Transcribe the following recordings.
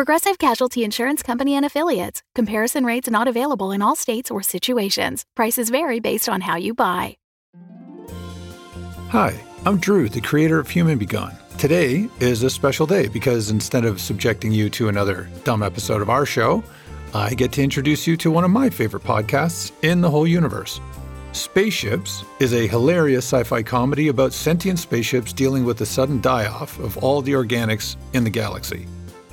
Progressive Casualty Insurance Company and Affiliates. Comparison rates not available in all states or situations. Prices vary based on how you buy. Hi, I'm Drew, the creator of Human Begun. Today is a special day because instead of subjecting you to another dumb episode of our show, I get to introduce you to one of my favorite podcasts in the whole universe. Spaceships is a hilarious sci fi comedy about sentient spaceships dealing with the sudden die off of all the organics in the galaxy.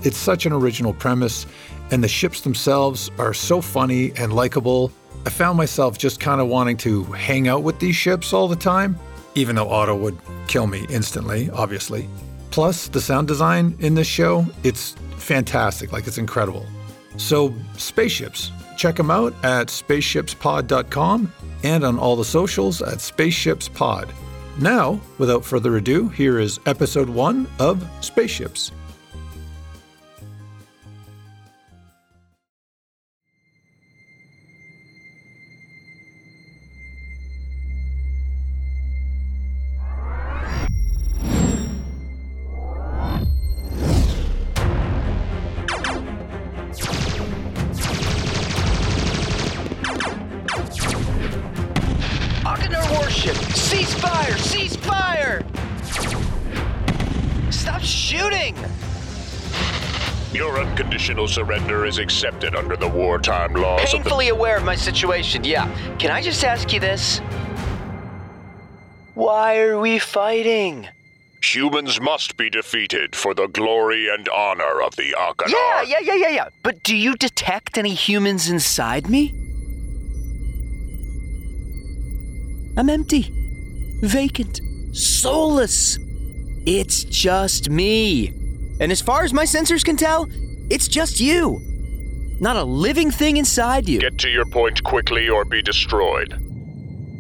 It's such an original premise, and the ships themselves are so funny and likable. I found myself just kind of wanting to hang out with these ships all the time, even though Otto would kill me instantly, obviously. Plus, the sound design in this show, it's fantastic, like it's incredible. So, spaceships, check them out at spaceshipspod.com and on all the socials at spaceshipspod. Now, without further ado, here is episode one of Spaceships. Surrender is accepted under the wartime laws of the... Painfully aware of my situation, yeah. Can I just ask you this? Why are we fighting? Humans must be defeated for the glory and honor of the Akanar. Yeah, yeah, yeah, yeah, yeah. But do you detect any humans inside me? I'm empty, vacant, soulless. It's just me. And as far as my sensors can tell, it's just you. Not a living thing inside you. Get to your point quickly or be destroyed.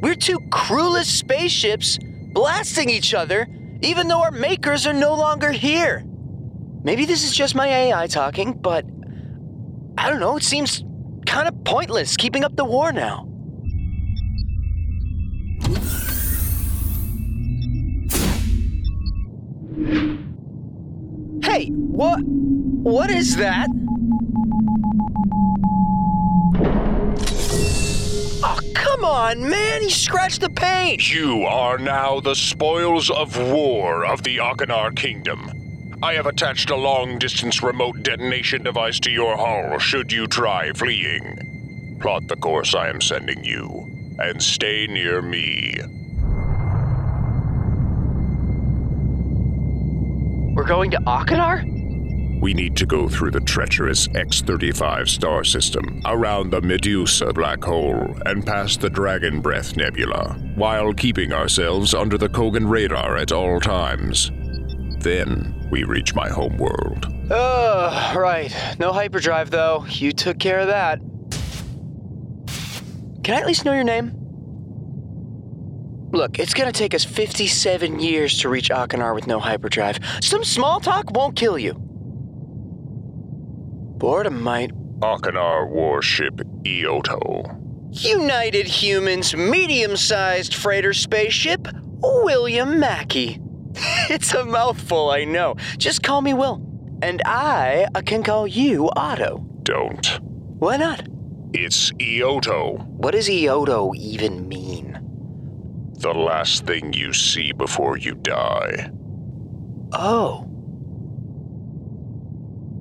We're two crewless spaceships blasting each other, even though our makers are no longer here. Maybe this is just my AI talking, but I don't know, it seems kind of pointless keeping up the war now. Hey, what? What is that? Oh, come on, man! He scratched the paint! You are now the spoils of war of the Akanar Kingdom. I have attached a long distance remote detonation device to your hull should you try fleeing. Plot the course I am sending you, and stay near me. Going to Akanar? We need to go through the treacherous X 35 star system, around the Medusa black hole, and past the Dragon Breath Nebula, while keeping ourselves under the Kogan radar at all times. Then we reach my home world. Oh, right. No hyperdrive, though. You took care of that. Can I at least know your name? Look, it's gonna take us 57 years to reach Akanar with no hyperdrive. Some small talk won't kill you. Boredom might. Akanar warship Ioto. United Humans medium sized freighter spaceship, William Mackey. it's a mouthful, I know. Just call me Will. And I uh, can call you Otto. Don't. Why not? It's Ioto, What does Ioto even mean? The last thing you see before you die. Oh.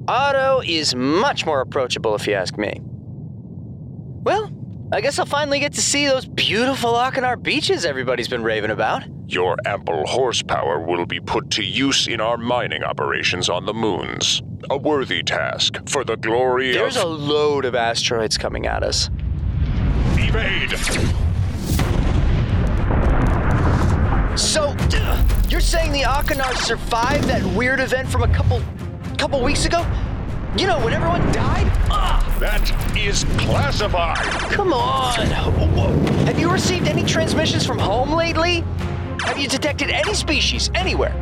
Otto is much more approachable, if you ask me. Well, I guess I'll finally get to see those beautiful Akanar beaches everybody's been raving about. Your ample horsepower will be put to use in our mining operations on the moons. A worthy task for the glory There's a of. load of asteroids coming at us. Evade! So, you're saying the Akanar survived that weird event from a couple couple weeks ago? You know, when everyone died? Ugh! That is classified. Come on! Whoa. Have you received any transmissions from home lately? Have you detected any species anywhere?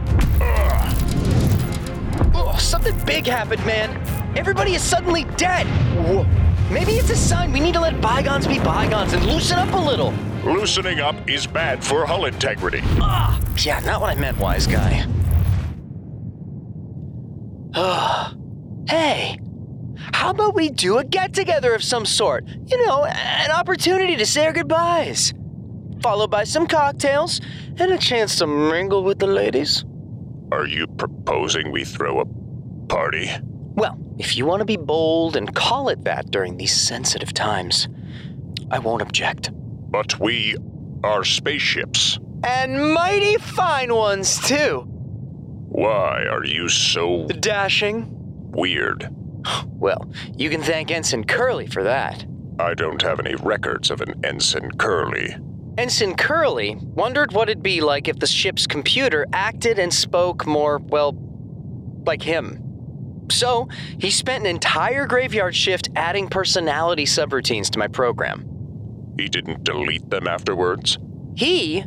Ugh, something big happened, man. Everybody is suddenly dead. Whoa. Maybe it's a sign we need to let bygones be bygones and loosen up a little. Loosening up is bad for hull integrity. Ah, yeah, not what I meant, wise guy. Ugh. hey, how about we do a get together of some sort? You know, an opportunity to say our goodbyes. Followed by some cocktails and a chance to mingle with the ladies. Are you proposing we throw a party? Well, if you want to be bold and call it that during these sensitive times, I won't object. But we are spaceships. And mighty fine ones, too. Why are you so Dashing. weird? Well, you can thank Ensign Curly for that. I don't have any records of an Ensign Curly. Ensign Curly wondered what it'd be like if the ship's computer acted and spoke more, well, like him. So, he spent an entire graveyard shift adding personality subroutines to my program. He didn't delete them afterwards? He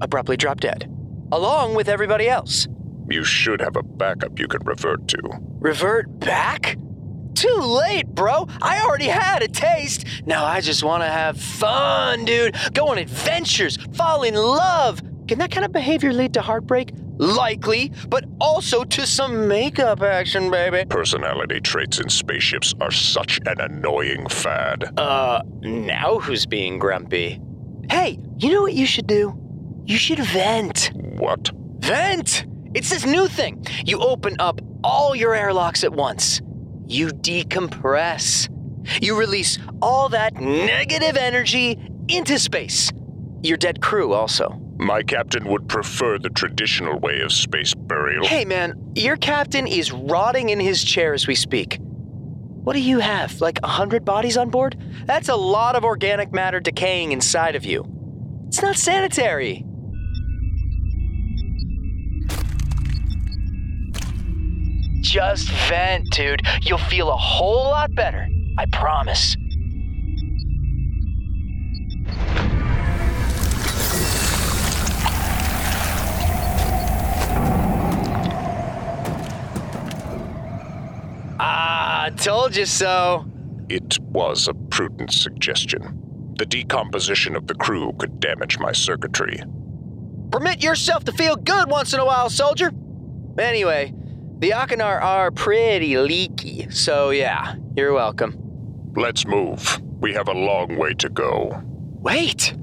abruptly dropped dead, along with everybody else. You should have a backup you could revert to. Revert back? Too late, bro. I already had a taste. Now I just want to have fun, dude. Go on adventures, fall in love. Can that kind of behavior lead to heartbreak? Likely, but also to some makeup action, baby. Personality traits in spaceships are such an annoying fad. Uh, now who's being grumpy? Hey, you know what you should do? You should vent. What? Vent! It's this new thing. You open up all your airlocks at once. You decompress. You release all that negative energy into space. Your dead crew, also. My captain would prefer the traditional way of space burial. Hey, man, your captain is rotting in his chair as we speak. What do you have? Like a hundred bodies on board? That's a lot of organic matter decaying inside of you. It's not sanitary. Just vent, dude. You'll feel a whole lot better. I promise. Ah, told you so. It was a prudent suggestion. The decomposition of the crew could damage my circuitry. Permit yourself to feel good once in a while, soldier. Anyway, the Akanar are pretty leaky, so yeah, you're welcome. Let's move. We have a long way to go. Wait!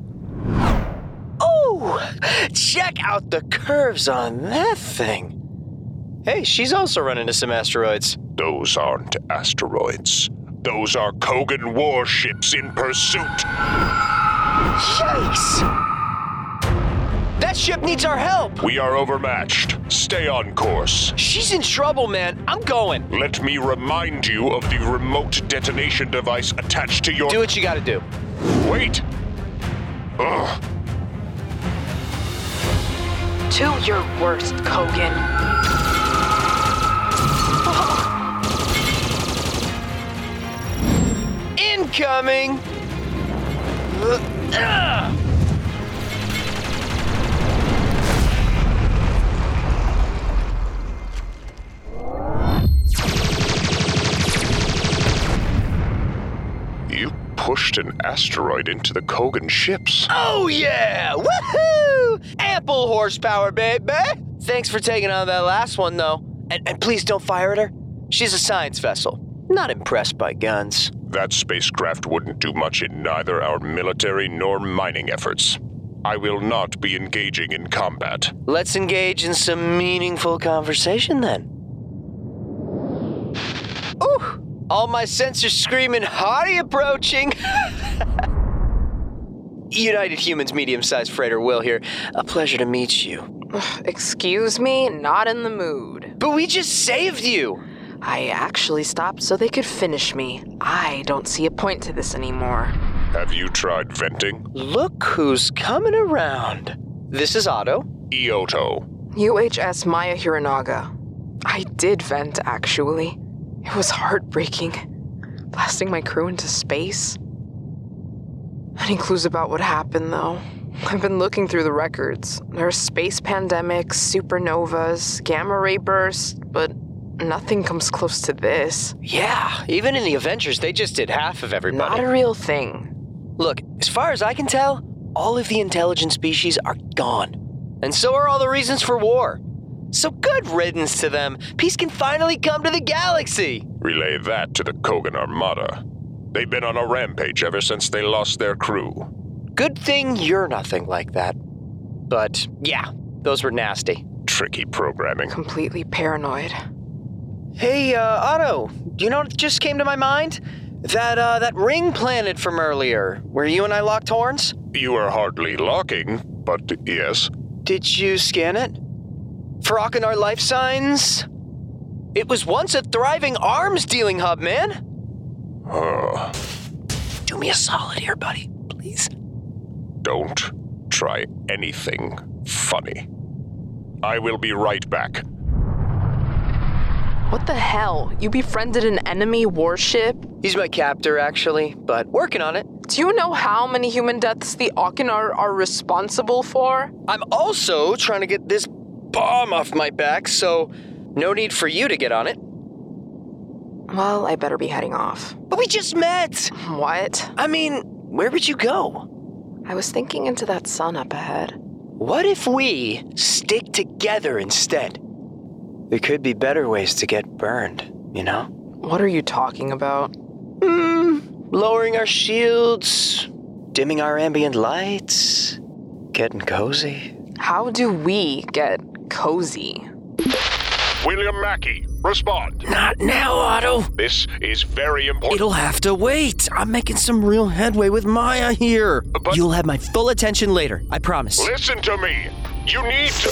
Oh! Check out the curves on that thing! Hey, she's also running into some asteroids. Those aren't asteroids. Those are Kogan warships in pursuit. Yikes! That ship needs our help! We are overmatched. Stay on course. She's in trouble, man. I'm going. Let me remind you of the remote detonation device attached to your. Do what you gotta do. Wait! Ugh. To your worst, Kogan. Incoming! You pushed an asteroid into the Kogan ships. Oh yeah! Woohoo! Ample horsepower, baby! Thanks for taking on that last one, though. And, and please don't fire at her. She's a science vessel. Not impressed by guns. That spacecraft wouldn't do much in neither our military nor mining efforts. I will not be engaging in combat. Let's engage in some meaningful conversation then. Ooh! All my sensors screaming, hottie approaching! United Humans medium sized freighter Will here. A pleasure to meet you. Excuse me, not in the mood. But we just saved you! I actually stopped so they could finish me. I don't see a point to this anymore. Have you tried venting? Look who's coming around. This is Otto. Ioto. UHS Maya Hiranaga. I did vent, actually. It was heartbreaking, blasting my crew into space. Any clues about what happened, though? I've been looking through the records. There are space pandemics, supernovas, gamma ray bursts, but nothing comes close to this. Yeah, even in the Avengers, they just did half of everybody. Not a real thing. Look, as far as I can tell, all of the intelligent species are gone. And so are all the reasons for war. So good riddance to them. Peace can finally come to the galaxy. Relay that to the Kogan Armada. They've been on a rampage ever since they lost their crew. Good thing you're nothing like that. But yeah, those were nasty. Tricky programming. Completely paranoid. Hey, uh, Otto, do you know what just came to my mind? That, uh, that ring planet from earlier, where you and I locked horns? You are hardly locking, but yes. Did you scan it? For Akanar life signs? It was once a thriving arms dealing hub, man. Uh, Do me a solid here, buddy, please. don't try anything funny. I will be right back. What the hell? You befriended an enemy warship? He's my captor, actually, but working on it. Do you know how many human deaths the Akanar are responsible for? I'm also trying to get this bomb off my back, so no need for you to get on it. Well, I better be heading off. But we just met! What? I mean, where would you go? I was thinking into that sun up ahead. What if we stick together instead? There could be better ways to get burned, you know? What are you talking about? Hmm, lowering our shields, dimming our ambient lights, getting cozy. How do we get cozy? William Mackey, respond. Not now, Otto. This is very important. It'll have to wait. I'm making some real headway with Maya here. But- You'll have my full attention later, I promise. Listen to me. You need to.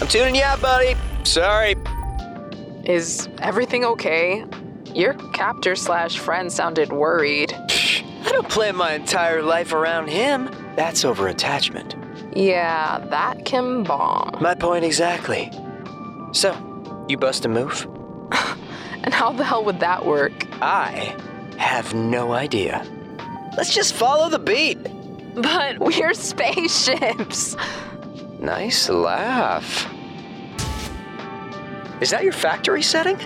I'm tuning you out, buddy. Sorry. Is everything okay? Your captor slash friend sounded worried. I don't plan my entire life around him. That's over attachment. Yeah, that can bomb. My point exactly. So, you bust a move? And how the hell would that work? I have no idea. Let's just follow the beat. But we're spaceships. Nice laugh. Is that your factory setting?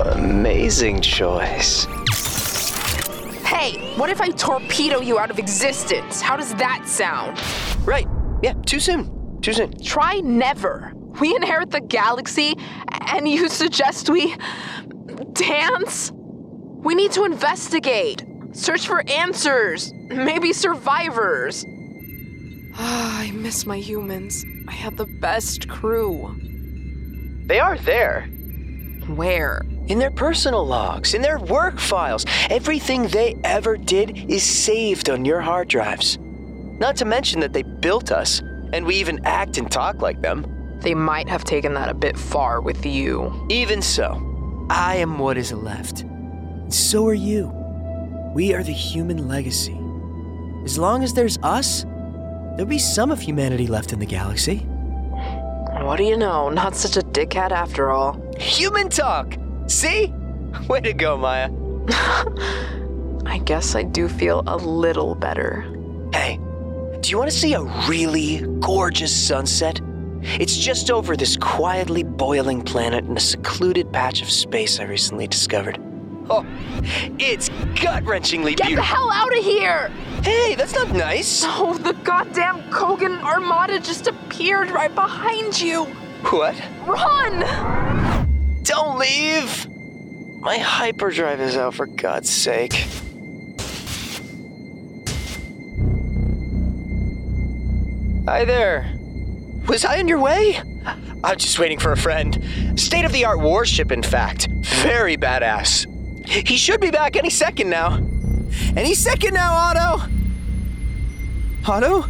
Amazing choice. Hey, what if I torpedo you out of existence? How does that sound? Right. Yeah, too soon. Too soon. Try never. We inherit the galaxy, and you suggest we dance? We need to investigate, search for answers, maybe survivors. Ah, I miss my humans. I had the best crew. They are there. Where? In their personal logs, in their work files. Everything they ever did is saved on your hard drives. Not to mention that they built us, and we even act and talk like them. They might have taken that a bit far with you. Even so, I am what is left. And so are you. We are the human legacy. As long as there's us, there'll be some of humanity left in the galaxy. What do you know? Not such a dickhead after all. Human talk! See? Way to go, Maya. I guess I do feel a little better. Hey, do you want to see a really gorgeous sunset? It's just over this quietly boiling planet in a secluded patch of space I recently discovered. Oh, it's gut wrenchingly beautiful. Get the hell out of here! Hey, that's not nice. Oh, the goddamn Kogan Armada just appeared right behind you! What? Run! Don't leave! My hyperdrive is out for God's sake. Hi there. Was I in your way? I'm just waiting for a friend. State of the art warship, in fact. Very badass. He should be back any second now. Any second now, Otto! Otto?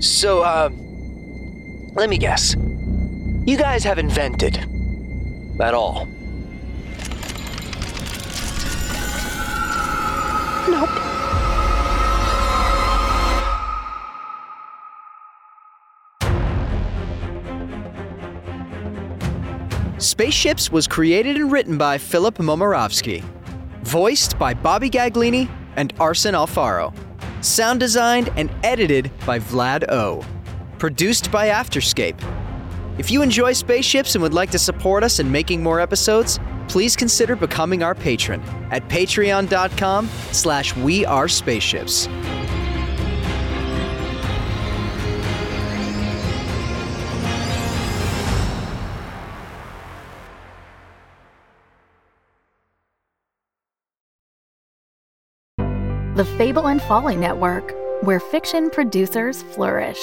So, uh, let me guess. You guys have invented at all? Nope. Spaceships was created and written by Philip Momorovsky. Voiced by Bobby Gaglini and Arsen Alfaro. Sound designed and edited by Vlad O. Produced by Afterscape. If you enjoy spaceships and would like to support us in making more episodes, please consider becoming our patron at patreon.com slash we are spaceships. The Fable and Folly Network, where fiction producers flourish.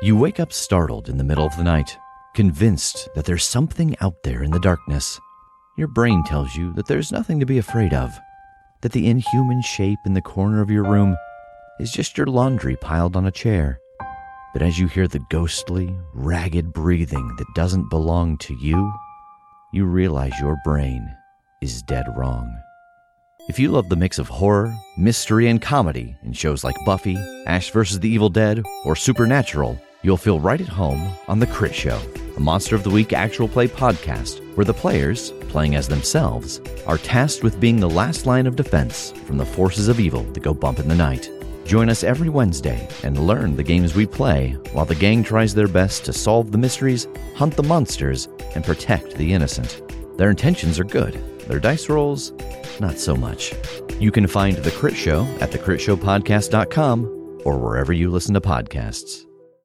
You wake up startled in the middle of the night, convinced that there's something out there in the darkness. Your brain tells you that there's nothing to be afraid of, that the inhuman shape in the corner of your room is just your laundry piled on a chair. But as you hear the ghostly, ragged breathing that doesn't belong to you, you realize your brain is dead wrong. If you love the mix of horror, mystery, and comedy in shows like Buffy, Ash vs. the Evil Dead, or Supernatural, you'll feel right at home on The Crit Show, a Monster of the Week actual play podcast where the players, playing as themselves, are tasked with being the last line of defense from the forces of evil that go bump in the night. Join us every Wednesday and learn the games we play while the gang tries their best to solve the mysteries, hunt the monsters, and protect the innocent. Their intentions are good, their dice rolls, not so much. You can find The Crit Show at thecritshowpodcast.com or wherever you listen to podcasts.